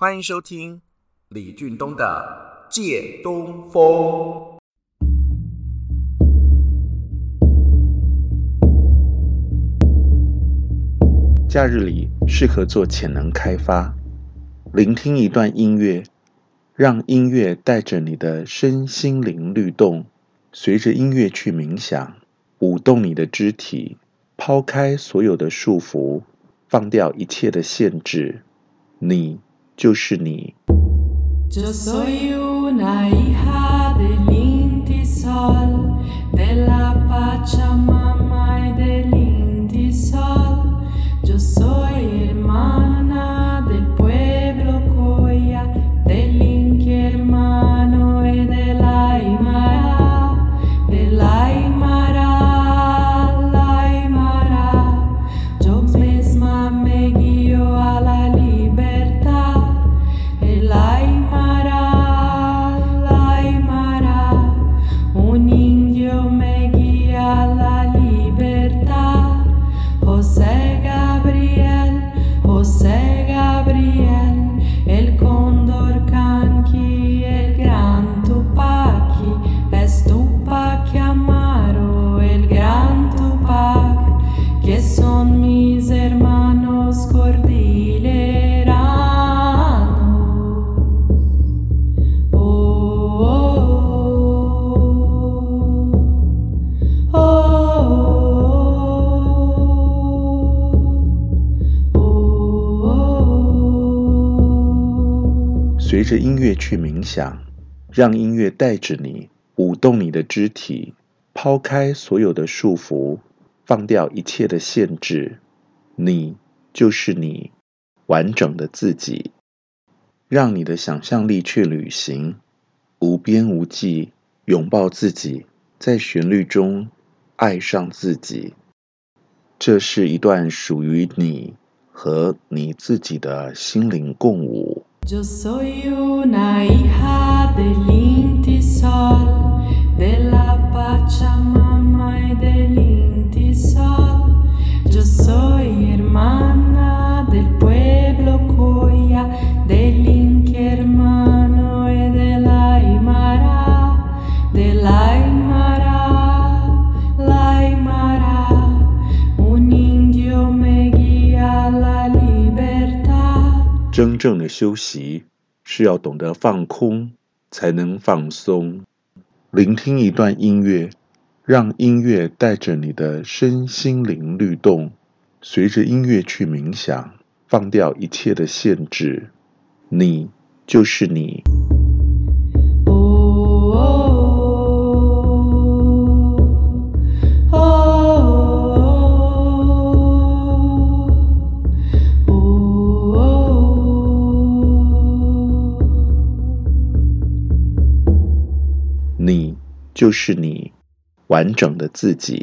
欢迎收听李俊东的《借东风》。假日里适合做潜能开发，聆听一段音乐，让音乐带着你的身心灵律动，随着音乐去冥想，舞动你的肢体，抛开所有的束缚，放掉一切的限制，你就是你。随着音乐去冥想，让音乐带着你舞动你的肢体，抛开所有的束缚，放掉一切的限制，你就是你，完整的自己。让你的想象力去旅行，无边无际，拥抱自己，在旋律中爱上自己。这是一段属于你和你自己的心灵共舞。Yo soy una hija del 真正的休息是要懂得放空，才能放松。聆听一段音乐，让音乐带着你的身心灵律动，随着音乐去冥想，放掉一切的限制，你就是你。你就是你，完整的自己。